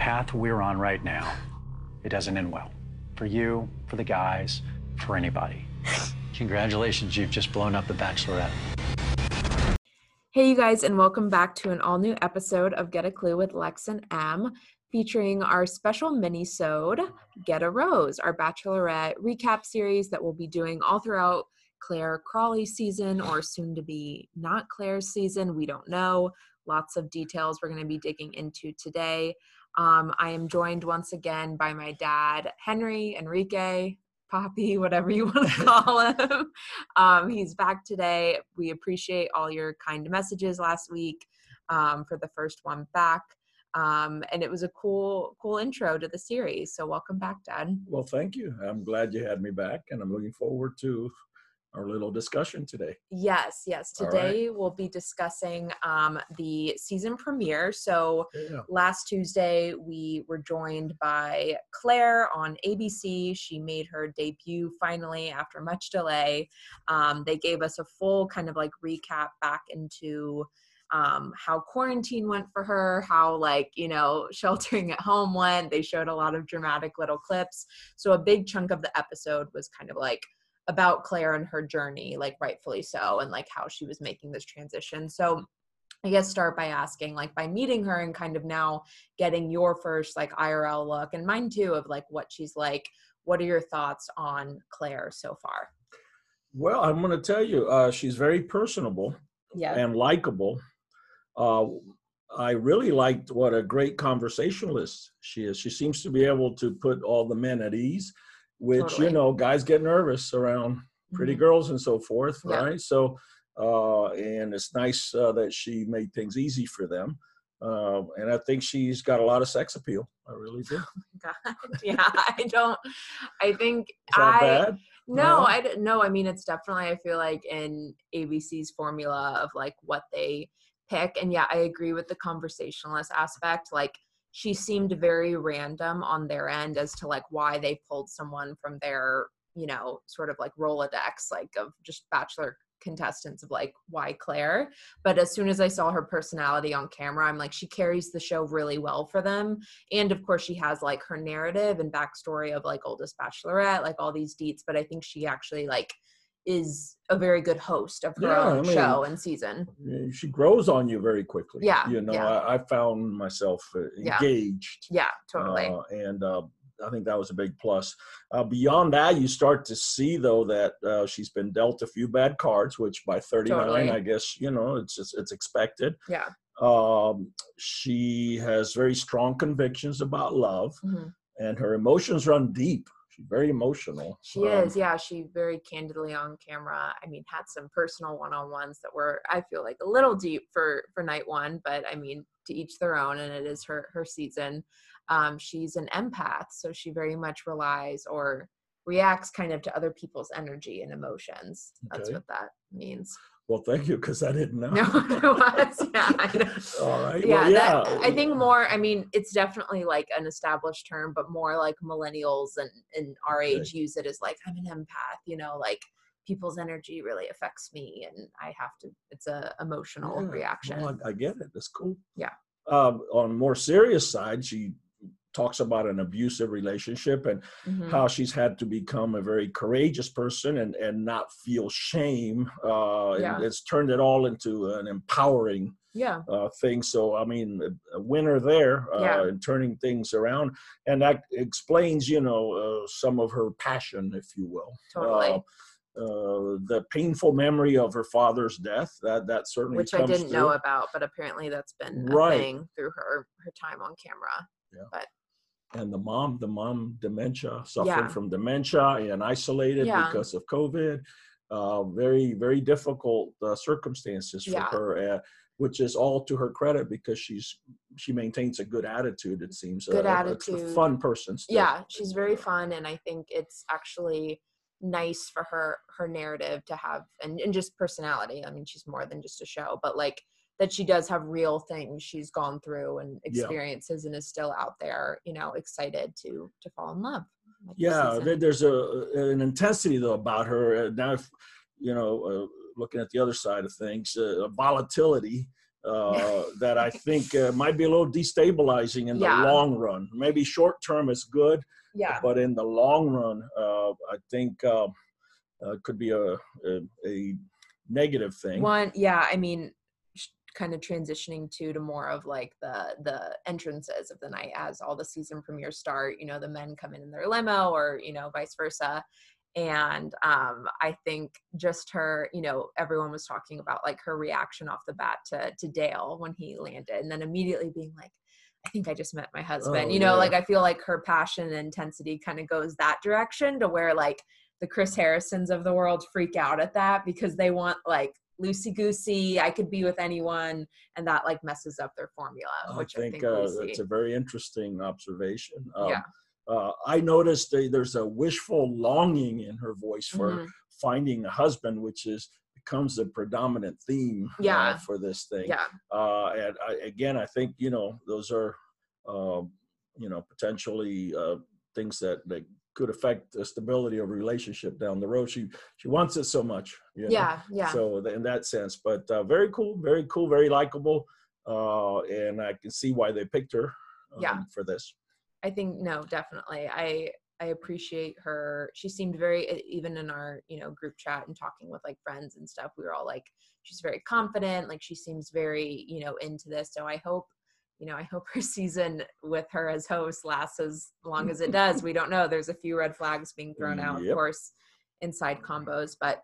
path we're on right now, it doesn't end well. For you, for the guys, for anybody. Congratulations, you've just blown up the Bachelorette. Hey, you guys, and welcome back to an all new episode of Get a Clue with Lex and Em, featuring our special mini-sode, Get a Rose, our Bachelorette recap series that we'll be doing all throughout Clare Crawley season or soon to be not Clare's season. We don't know. Lots of details we're going to be digging into today. Um, I am joined once again by my dad, Henry Enrique, Poppy, whatever you want to call him. Um, he's back today. We appreciate all your kind messages last week um, for the first one back. Um, and it was a cool, cool intro to the series. So welcome back, Dad. Well, thank you. I'm glad you had me back, and I'm looking forward to our little discussion today. Yes, yes. Today right. we'll be discussing um, the season premiere. So yeah. last Tuesday we were joined by Clare on ABC. She made her debut finally after much delay. Um, they gave us a full kind of like recap back into um, how quarantine went for her, how like, you know, sheltering at home went. They showed a lot of dramatic little clips. So a big chunk of the episode was kind of like about Clare and her journey, like rightfully so, and like how she was making this transition. So I guess start by asking, like by meeting her and kind of now getting your first like IRL look and mine too of like what she's like. What are your thoughts on Clare so far? Well, I'm going to tell you, uh, she's very personable yeah. and likable. Uh, I really liked what a great conversationalist she is. She seems to be able to put all the men at ease which totally. you know guys get nervous around pretty mm-hmm. girls and so forth yeah. right so uh, and it's nice uh, that she made things easy for them uh, and I think she's got a lot of sex appeal. I really do. Oh God, yeah, I don't. I think I. Bad? No, no, I no. I mean, it's definitely. I feel like in ABC's formula of like what they pick, and yeah, I agree with the conversationalist aspect. Like she seemed very random on their end as to like why they pulled someone from their you know sort of like rolodex like of just bachelor contestants of like why clare. But as soon as i saw her personality on camera i'm like she carries the show really well for them. And of course she has like her narrative and backstory of like oldest bachelorette like all these deets. But i think she actually like is a very good host of her yeah, own I mean, show and season. She grows on you very quickly. Yeah, you know, yeah. I, I, found myself uh, engaged. Yeah, yeah totally. Uh, and uh, I think that was a big plus. Uh, beyond that, you start to see though that uh, she's been dealt a few bad cards, which by 39, totally. I guess you know it's just, it's expected. Yeah. Um, she has very strong convictions about love, mm-hmm. and her emotions run deep she's very emotional. She um, is, yeah. She very candidly on camera. I mean, had some personal one-on-ones that were, I feel like, a little deep for for night one, but I mean, to each their own, and it is her her season. Um, she's an empath, so she very much relies or reacts kind of to other people's energy and emotions. That's okay. what that means. Well, thank you, because I didn't know. No, it was. Yeah. All right. Yeah, well, yeah. That, I think more. I mean, it's definitely like an established term, but more like millennials and and our age okay. use it as like I'm an empath. You know, like people's energy really affects me, and I have to. It's a emotional yeah. reaction. Well, I, I, get it. That's cool. Yeah. Um, on more serious side, she talks about an abusive relationship and mm-hmm. how she's had to become a very courageous person and and not feel shame uh yeah. and it's turned it all into an empowering yeah uh thing so i mean a winner there uh yeah. in turning things around and that explains you know uh, some of her passion if you will totally uh, uh, the painful memory of her father's death that that certainly which I didn't through. know about, but apparently that's been a right. thing through her her time on camera. Yeah. But and the mom, the mom dementia, suffering yeah. from dementia and isolated yeah. because of COVID. Uh, very, very difficult uh, circumstances for yeah. her, uh, which is all to her credit because she's she maintains a good attitude. It seems good attitude, a fun person. Still. Yeah, she's very fun, and I think it's actually nice for her her narrative to have and, and just personality. I mean, she's more than just a show, but like that she does have real things she's gone through and experiences yeah. and is still out there you know excited to to fall in love like yeah there's a an intensity though about her uh, now if, you know uh, looking at the other side of things uh, volatility uh, that I think uh, might be a little destabilizing in the yeah. long run. Maybe short term is good, yeah. But in the long run, uh, I think uh, uh, could be a, a, a negative thing. One, yeah. I mean, kind of transitioning to to more of like the the entrances of the night as all the season premieres start you know the men come in in their limo or you know vice versa and um i think just her you know everyone was talking about like her reaction off the bat to to dale when he landed and then immediately being like I think I just met my husband. Oh, you know, yeah. like I feel like her passion and intensity kind of goes that direction to where like the Chris Harrisons of the world freak out at that because they want like loosey goosey. I could be with anyone, and that like messes up their formula. Which I think, I think uh, that's a very interesting observation. Um, yeah. Uh, I noticed there's a wishful longing in her voice for mm-hmm. finding a husband, which is becomes a predominant theme uh, yeah. uh, for this thing. Yeah. Uh, and I, again, I think you know those are uh, you know potentially uh, things that that could affect the stability of relationship down the road. She she wants it so much. You know? Yeah, yeah. So in that sense, but uh, very cool, very cool, very likable, uh, and I can see why they picked her. Um, yeah. For this. I think no, definitely. I I appreciate her. She seemed very even in our, you know, group chat and talking with like friends and stuff, we were all like she's very confident, like she seems very, you know, into this. So I hope you know, I hope her season with her as host lasts as long as it does. We don't know. There's a few red flags being thrown out, yep. of course, inside combos. But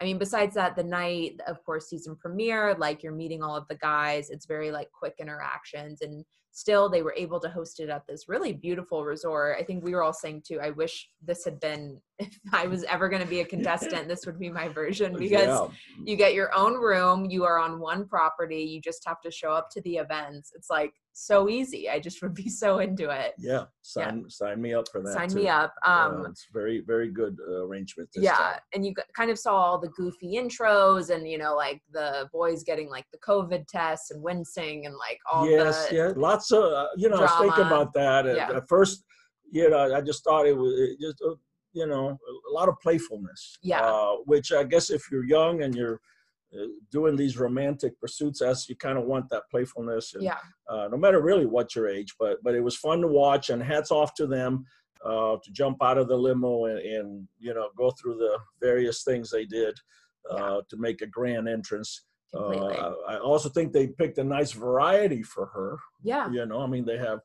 I mean, besides that, the night, of course, season premiere, like you're meeting all of the guys. It's very like quick interactions. And still they were able to host it at this really beautiful resort. I think we were all saying too, I wish this had been, if I was ever going to be a contestant, this would be my version because yeah. you get your own room, you are on one property, you just have to show up to the events. It's like so easy. I just would be so into it. Yeah. Sign, yeah. sign me up for that. Sign too. me up. Um, yeah, it's very, very good uh, arrangement. yeah. Time. And you kind of saw all the goofy intros and, you know, like the boys getting like the COVID tests and wincing and like all yes, the. yeah. Lots of, uh, you know, drama. I was thinking about that. At, yeah. at first, you know, I just thought it was it just, uh, you know, a lot of playfulness. Yeah. Uh, which I guess if you're young and you're, uh, doing these romantic pursuits as you kind of want that playfulness and, yeah uh, no matter really what your age but but it was fun to watch and hats off to them uh, to jump out of the limo and, and, you know go through the various things they did uh, yeah. to make a grand entrance uh, I also think they picked a nice variety for her yeah you know I mean they have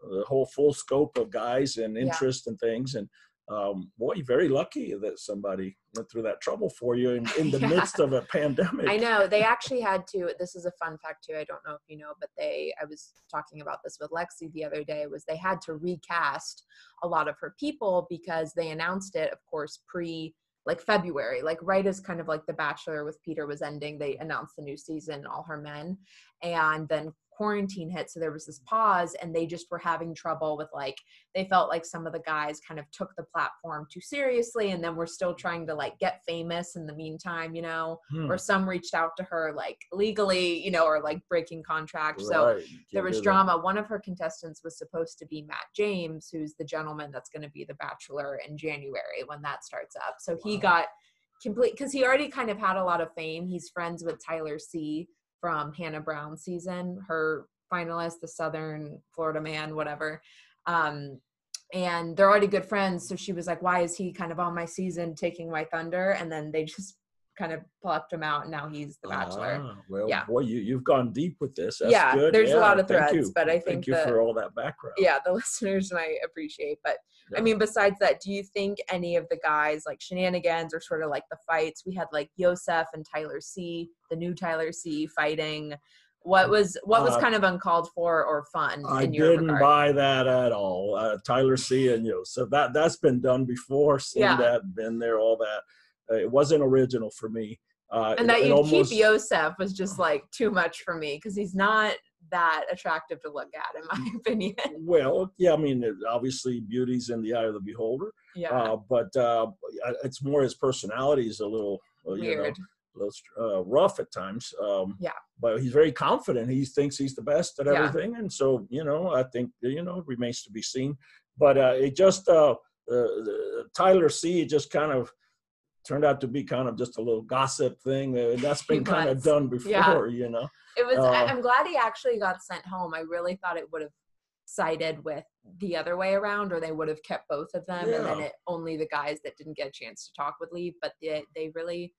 the whole full scope of guys and interest yeah. and things and um, boy, very lucky that somebody went through that trouble for you in, in the yeah. midst of a pandemic. I know they actually had to. This is a fun fact too. I don't know if you know, but they. I was talking about this with Lexi the other day. Was they had to recast a lot of her people because they announced it, of course, pre like February, like right as kind of like The Bachelor with Peter was ending, they announced the new season, All Her Men, and then quarantine hit so there was this pause and they just were having trouble with like they felt like some of the guys kind of took the platform too seriously and then we're still trying to like get famous in the meantime you know hmm. or some reached out to her like legally you know or like breaking contract right. so there was drama that. one of her contestants was supposed to be matt james who's the gentleman that's going to be the bachelor in january when that starts up so wow. he got complete because he already kind of had a lot of fame he's friends with tyler c from Hannah Brown season, her finalist, the Southern Florida man, whatever. Um, and they're already good friends. So she was like, why is he kind of on my season taking my thunder? And then they just kind of plucked him out and now he's the bachelor. Ah, well, yeah. boy, you, you've gone deep with this. That's yeah, good. there's yeah, a lot of threads, but I think thank you the, for all that background. Yeah, the listeners might appreciate. But yeah. I mean, besides that, do you think any of the guys like shenanigans or sort of like the fights we had like Yosef and Tyler C, the new Tyler C fighting? What was what was uh, kind of uncalled for or fun? I didn't regard? buy that at all. Uh, Tyler C and Yosef that that's been done before. Seen yeah. that, been there, all that. Uh, it wasn't original for me. Uh, and that you keep Yosef was just like too much for me because he's not that attractive to look at, in my opinion. Well, yeah, I mean, obviously, beauty's in the eye of the beholder. Yeah. Uh, but uh, it's more his personality is a little, uh, you know, a little uh, rough at times. Um, yeah. But he's very confident. He thinks he's the best at everything, yeah. and so you know, I think you know, remains to be seen. But uh, it just uh, Tyler C. just kind of turned out to be kind of just a little gossip thing. That's been kind of done before, yeah. you know. It was. Uh, I'm glad he actually got sent home. I really thought it would have sided with the other way around, or they would have kept both of them, yeah. and then it, only the guys that didn't get a chance to talk would leave. But they they really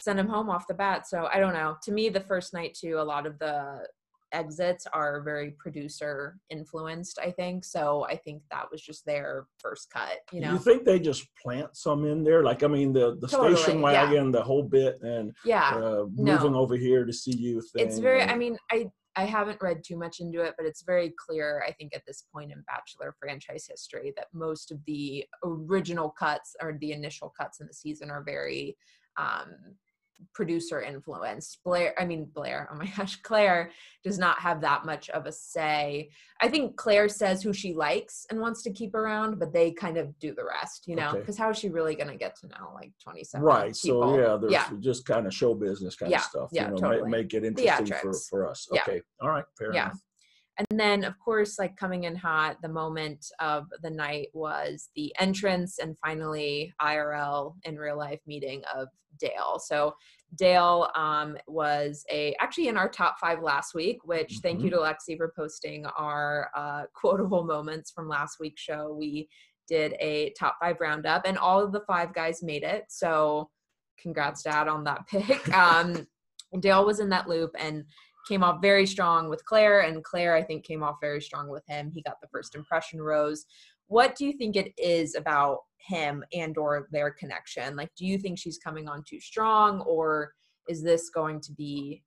sent him home off the bat. So I don't know. To me, the first night too, a lot of the exits are very producer influenced i think so i think that was just their first cut you know you think they just plant some in there like i mean the the totally, station wagon yeah. the whole bit and yeah uh, moving no. over here to see you thing, it's very i mean i i haven't read too much into it but it's very clear i think at this point in bachelor franchise history that most of the original cuts or the initial cuts in the season are very um producer influence. Blair, I mean Blair, oh my gosh, Clare does not have that much of a say. I think Clare says who she likes and wants to keep around, but they kind of do the rest, you know, because okay. how is she really going to get to know like 27 Right. People? So yeah, there's yeah. just kind of show business kind yeah. of stuff, yeah, you know, totally. make, make it interesting for, for us. Okay. Yeah. All right. Fair yeah. enough. And then, of course, like coming in hot, the moment of the night was the entrance and finally IRL in real life meeting of Dale. So Dale um, was a actually in our top five last week, which mm-hmm. thank you mm-hmm. to Lexi for posting our uh, quotable moments from last week's show. We did a top five roundup, and all of the five guys made it. So congrats, Dad, on that pick. Um, Dale was in that loop, and came off very strong with Clare, and Clare, I think, came off very strong with him. He got the first impression rose. What do you think it is about him and or their connection? Like, do you think she's coming on too strong, or is this going to be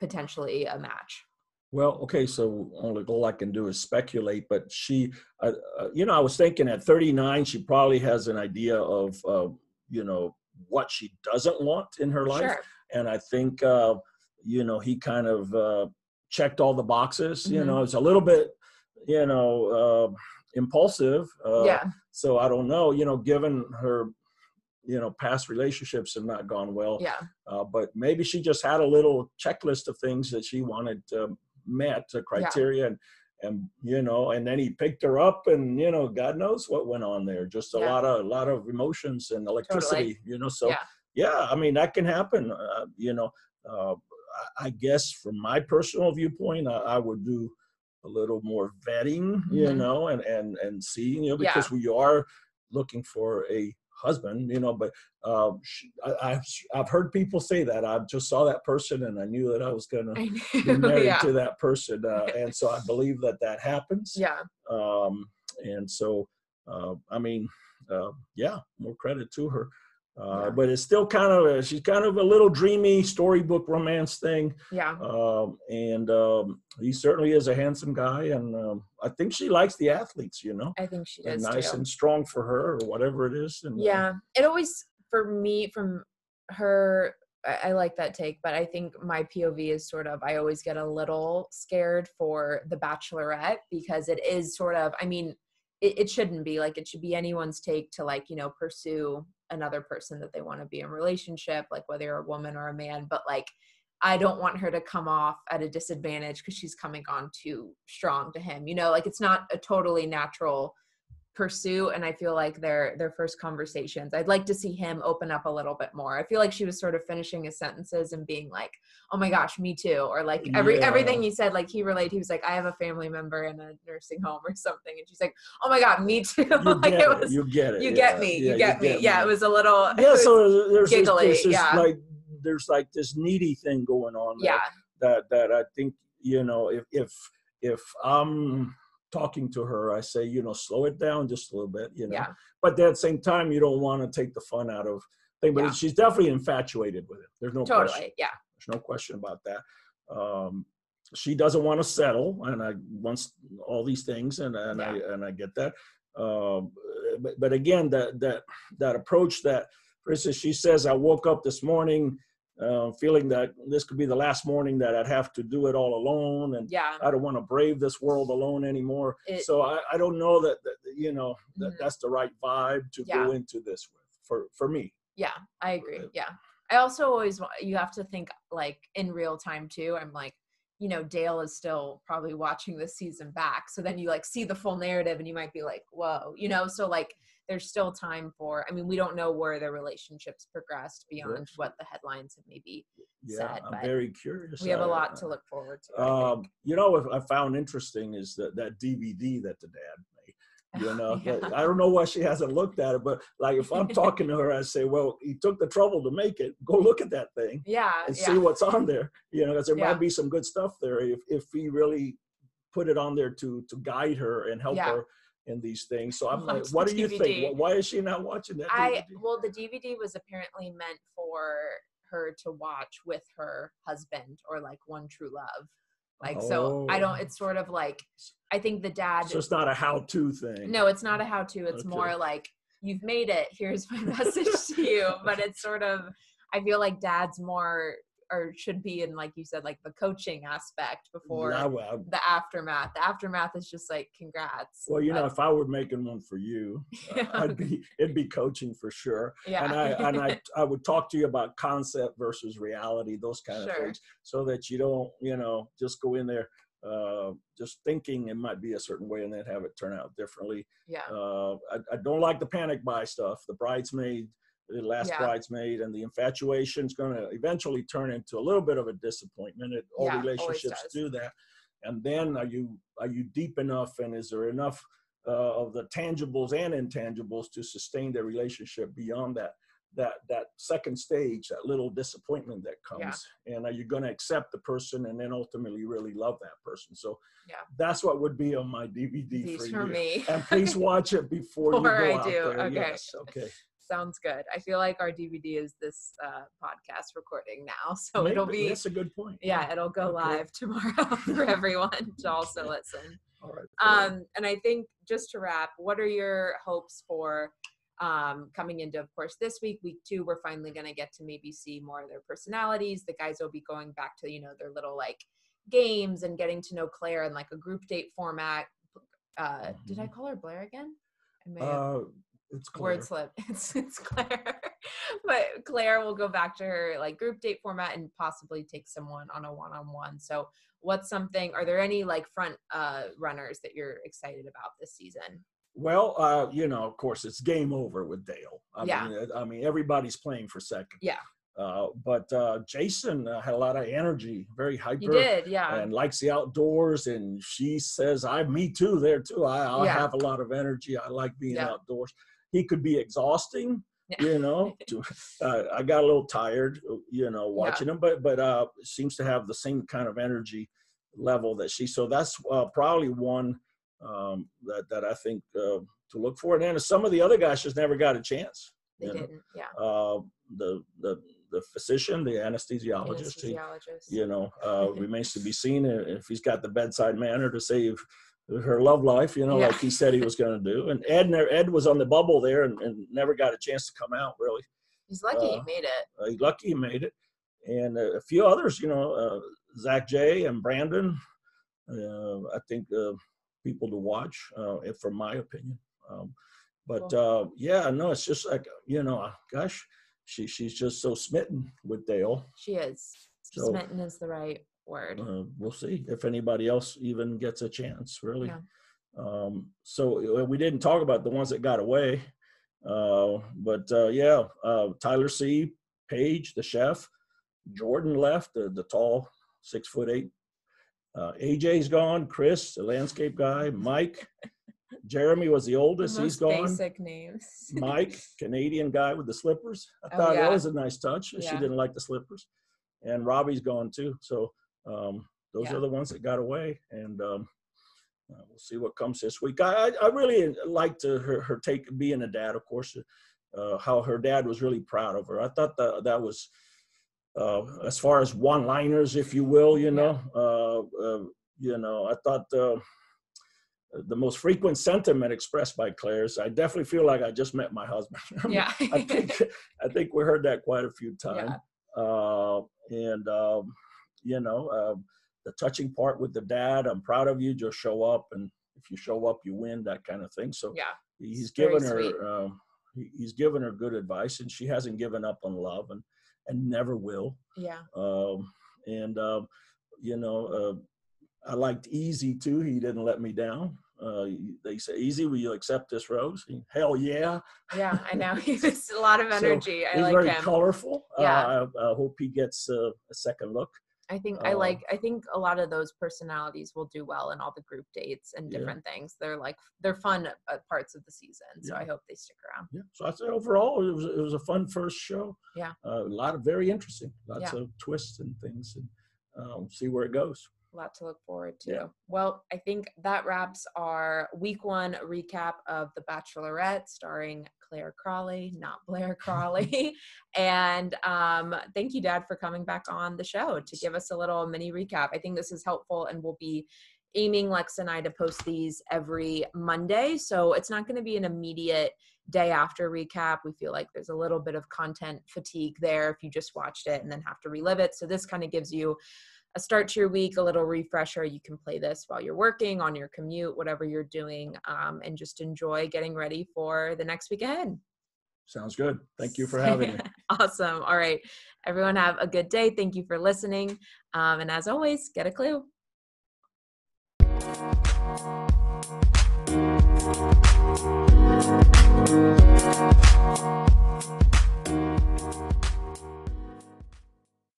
potentially a match? Well, okay, so only all I can do is speculate. But she, uh, uh, you know, I was thinking at 39, she probably has an idea of, uh, you know, what she doesn't want in her life, sure. and I think uh, you know, he kind of uh, checked all the boxes. Mm-hmm. You know, it's a little bit, you know, uh, impulsive. Uh, yeah. So I don't know. You know, given her, you know, past relationships have not gone well. Yeah. Uh, but maybe she just had a little checklist of things that she wanted met, the criteria, yeah. and and you know and then he picked her up and you know god knows what went on there just a yeah. lot of a lot of emotions and electricity totally. you know so yeah. yeah. i mean that can happen uh, you know uh, I guess from my personal viewpoint, I, I would do a little more vetting, you mm-hmm. know, and and and seeing, you know, because yeah. we are looking for a husband, you know. But uh, I, have I've heard people say that. I just saw that person, and I knew that I was going to be married yeah. to that person, uh, and so I believe that that happens. Yeah. Um, and so, uh, I mean, uh, yeah, more credit to her. Uh, yeah. But it's still kind of a, she's kind of a little dreamy storybook romance thing. Yeah. Um, and um, he certainly is a handsome guy, and um, I think she likes the athletes. You know. I think she does. nice too. and strong for her, or whatever it is. And, uh, yeah, uh, it always for me from her. I, I like that take, but I think my POV is sort of I always get a little scared for the Bachelorette because it is sort of. I mean, it, it shouldn't be like it should be anyone's take to like you know pursue another person that they want to be in relationship like whether you're a woman or a man but like i don't want her to come off at a disadvantage because she's coming on too strong to him you know? Like it's not a totally natural pursue and i feel like their their first conversations i'd like to see him open up a little bit more i feel like she was sort of finishing his sentences and being like oh my gosh me too or like every yeah. everything he said like he relayed he was like i have a family member in a nursing home or something and she's like oh my god me too like it was you get it you yeah. get me yeah, you, get, you me. get yeah it was a little yeah so there's giggly this, there's yeah like there's like this needy thing going on yeah that that i think you know if if if i'm talking to her, I say, you know, slow it down just a little bit, you know. Yeah. But at the same time, you don't want to take the fun out of thing. But yeah. she's definitely infatuated with it. There's no totally, question. yeah. There's no question about that. Um, she doesn't want to settle, and I wants all these things, and and yeah. I and I get that. Um, but but again, that that that approach that, for instance, she says, I woke up this morning uh, feeling that this could be the last morning that I'd have to do it all alone, and yeah. I don't want to brave this world alone anymore. It, so I, I, don't know that, that you know that mm-hmm. that's the right vibe to yeah. go into this with for for me. Yeah, I agree. Yeah, I also always you have to think like in real time too. I'm like, you know dale is still probably watching this season back so then you like see the full narrative and you might be like whoa you know so like there's still time for i mean we don't know where their relationships progressed beyond yes. what the headlines have maybe yeah, said i'm very curious we have a lot to look forward to um, you know what i found interesting is that that dvd that the dad made. you know yeah. i don't know why she hasn't looked at it but like if i'm talking to her i say well he took the trouble to make it go look at that thing yeah and yeah. see what's on there you know because there yeah. might be some good stuff there if, if he really put it on there to to guide her and help her in these things so i'm like what do you think why is she not watching that i DVD? well the dvd was apparently meant for her to watch with her husband or like one true love like oh. so i don't oh. it's sort of like i think the dad so it's not a how-to thing no it's not a how-to it's okay. more like you've made it here's my message to you but it's sort of i feel like dad's more or should be in like you said like the coaching aspect before well, the aftermath the aftermath is just like congrats well you know if i were making one for you yeah. uh, i'd be it'd be coaching for sure yeah and i and i i would talk to you about concept versus reality those kind sure. of things so that you don't you know just go in there uh, just thinking it might be a certain way and then have it turn out differently. Yeah. Uh, I, I, don't like the panic buy stuff. The bridesmaid the last yeah. bridesmaid and the infatuation is going to eventually turn into a little bit of a disappointment. It, all yeah, relationships do that. And then are you are you deep enough and is there enough uh, of the tangibles and intangibles to sustain the relationship beyond that that that second stage that little disappointment that comes? Yeah. and are you going to accept the person and then ultimately really love that person? So yeah. that's what would be on my dvd These for, for me. And please watch it before, before you go I out do. there. Okay. yes okay sounds good. I feel like our DVD is this uh, podcast recording now, so Maybe. it'll be. That's a good point. Yeah, it'll go okay. live tomorrow for everyone to also listen. All right. Um, and I think just to wrap, what are your hopes for um, coming into, of course, this week, week two? We're finally going to get to maybe see more of their personalities. The guys will be going back to you know their little like games and getting to know Clare in like a group date format. Uh, mm-hmm. Did I mm-hmm. call her Blair again? I may have. Uh, it's Clare. word slip. It's it's Clare, but Clare will go back to her like group date format and possibly take someone on a one on one. So, what's something? Are there any like front uh, runners that you're excited about this season? Well, uh, you know, of course, it's game over with Dale. I yeah. Mean, I mean, everybody's playing for second. Yeah. Uh, but uh, Jason uh, had a lot of energy, very hyper. He did, yeah. And likes the outdoors. And she says, "I, me too, there too. I, I yeah. have a lot of energy. I like being yeah. outdoors." He could be exhausting you know to, uh, i got a little tired you know watching yeah. him but but uh seems to have the same kind of energy level that she so that's uh, probably one um that that i think uh, to look for and then some of the other guys just never got a chance they didn't yeah uh the the the physician, the anesthesiologist, anesthesiologist. He, you know, uh, remains to be seen if he's got the bedside manner to save her love life, you know, yeah. like he said he was going to do. And Ed, Ed was on the bubble there and, and, never got a chance to come out. Really, he's lucky uh, he made it. Uh, he's lucky he made it, and a few others, you know, uh, Zach J and Brandon. Uh, I think uh, people to watch, uh, from my opinion. Um, but cool. yeah, no, it's just like you know, gosh, she she's just so smitten with Dale. She is. So, smitten is the right word. Uh, we'll see if anybody else even gets a chance, really. Yeah. Um, so uh, we didn't talk about the ones that got away, uh, but uh, yeah, uh, Tyler C, Page, the chef, Jordan left, the, the tall six foot eight. Uh, AJ's gone. Chris, the landscape guy. Mike, Jeremy was the oldest. The He's gone. Basic names. Mike, Canadian guy with the slippers. I oh, thought yeah. that was a nice touch. Yeah. She didn't like the slippers. And Robbie's gone too. So um, those yeah. are the ones that got away, and um, uh, we'll see what comes this week. I, I really liked uh, her, her take being a dad, of course, uh, how her dad was really proud of her. I thought that that was, uh, as far as one-liners, if you will, you know, uh, uh, you know, I thought the most frequent sentiment expressed by Clare is, "I definitely feel like I just met my husband." yeah, I think I think we heard that quite a few times, yeah. and. Um, you know, uh, the touching part with the dad, I'm proud of you, just show up. And if you show up, you win, that kind of thing. So yeah, he's given her, um, he's given her good advice and she hasn't given up on love and, and never will. Yeah. Um, and, um, you know, uh, I liked Easy too. He didn't let me down. Uh, they say, "Easy, will you accept this rose?" He, Hell yeah! Yeah, I know. He's a lot of energy. So I he's like very him. colorful. Yeah. Uh, I, I, hope he gets uh, a second look. I think I like. I think a lot of those personalities will do well in all the group dates and different yeah. things. They're like they're fun parts of the season. So yeah. I hope they stick around. Yeah. So I say overall, it was it was a fun first show. Yeah. Uh, a lot of very interesting. Lots of twists and things, and um, see where it goes a lot to look forward to. Yeah. Well, I think that wraps our week one recap of The Bachelorette starring Clare Crawley, not Blair Crawley. and um, thank you, Dad, for coming back on the show to give us a little mini recap. I think this is helpful and we'll be aiming Lex and I to post these every Monday. So it's not going to be an immediate day after recap. We feel like there's a little bit of content fatigue there if you just watched it and then have to relive it. So this kind of gives you a start to your week, a little refresher. You can play this while you're working, on your commute, whatever you're doing, um, and just enjoy getting ready for the next weekend. Sounds good. Thank you for having me. awesome. All right. Everyone, have a good day. Thank you for listening. Um, and as always, get a clue.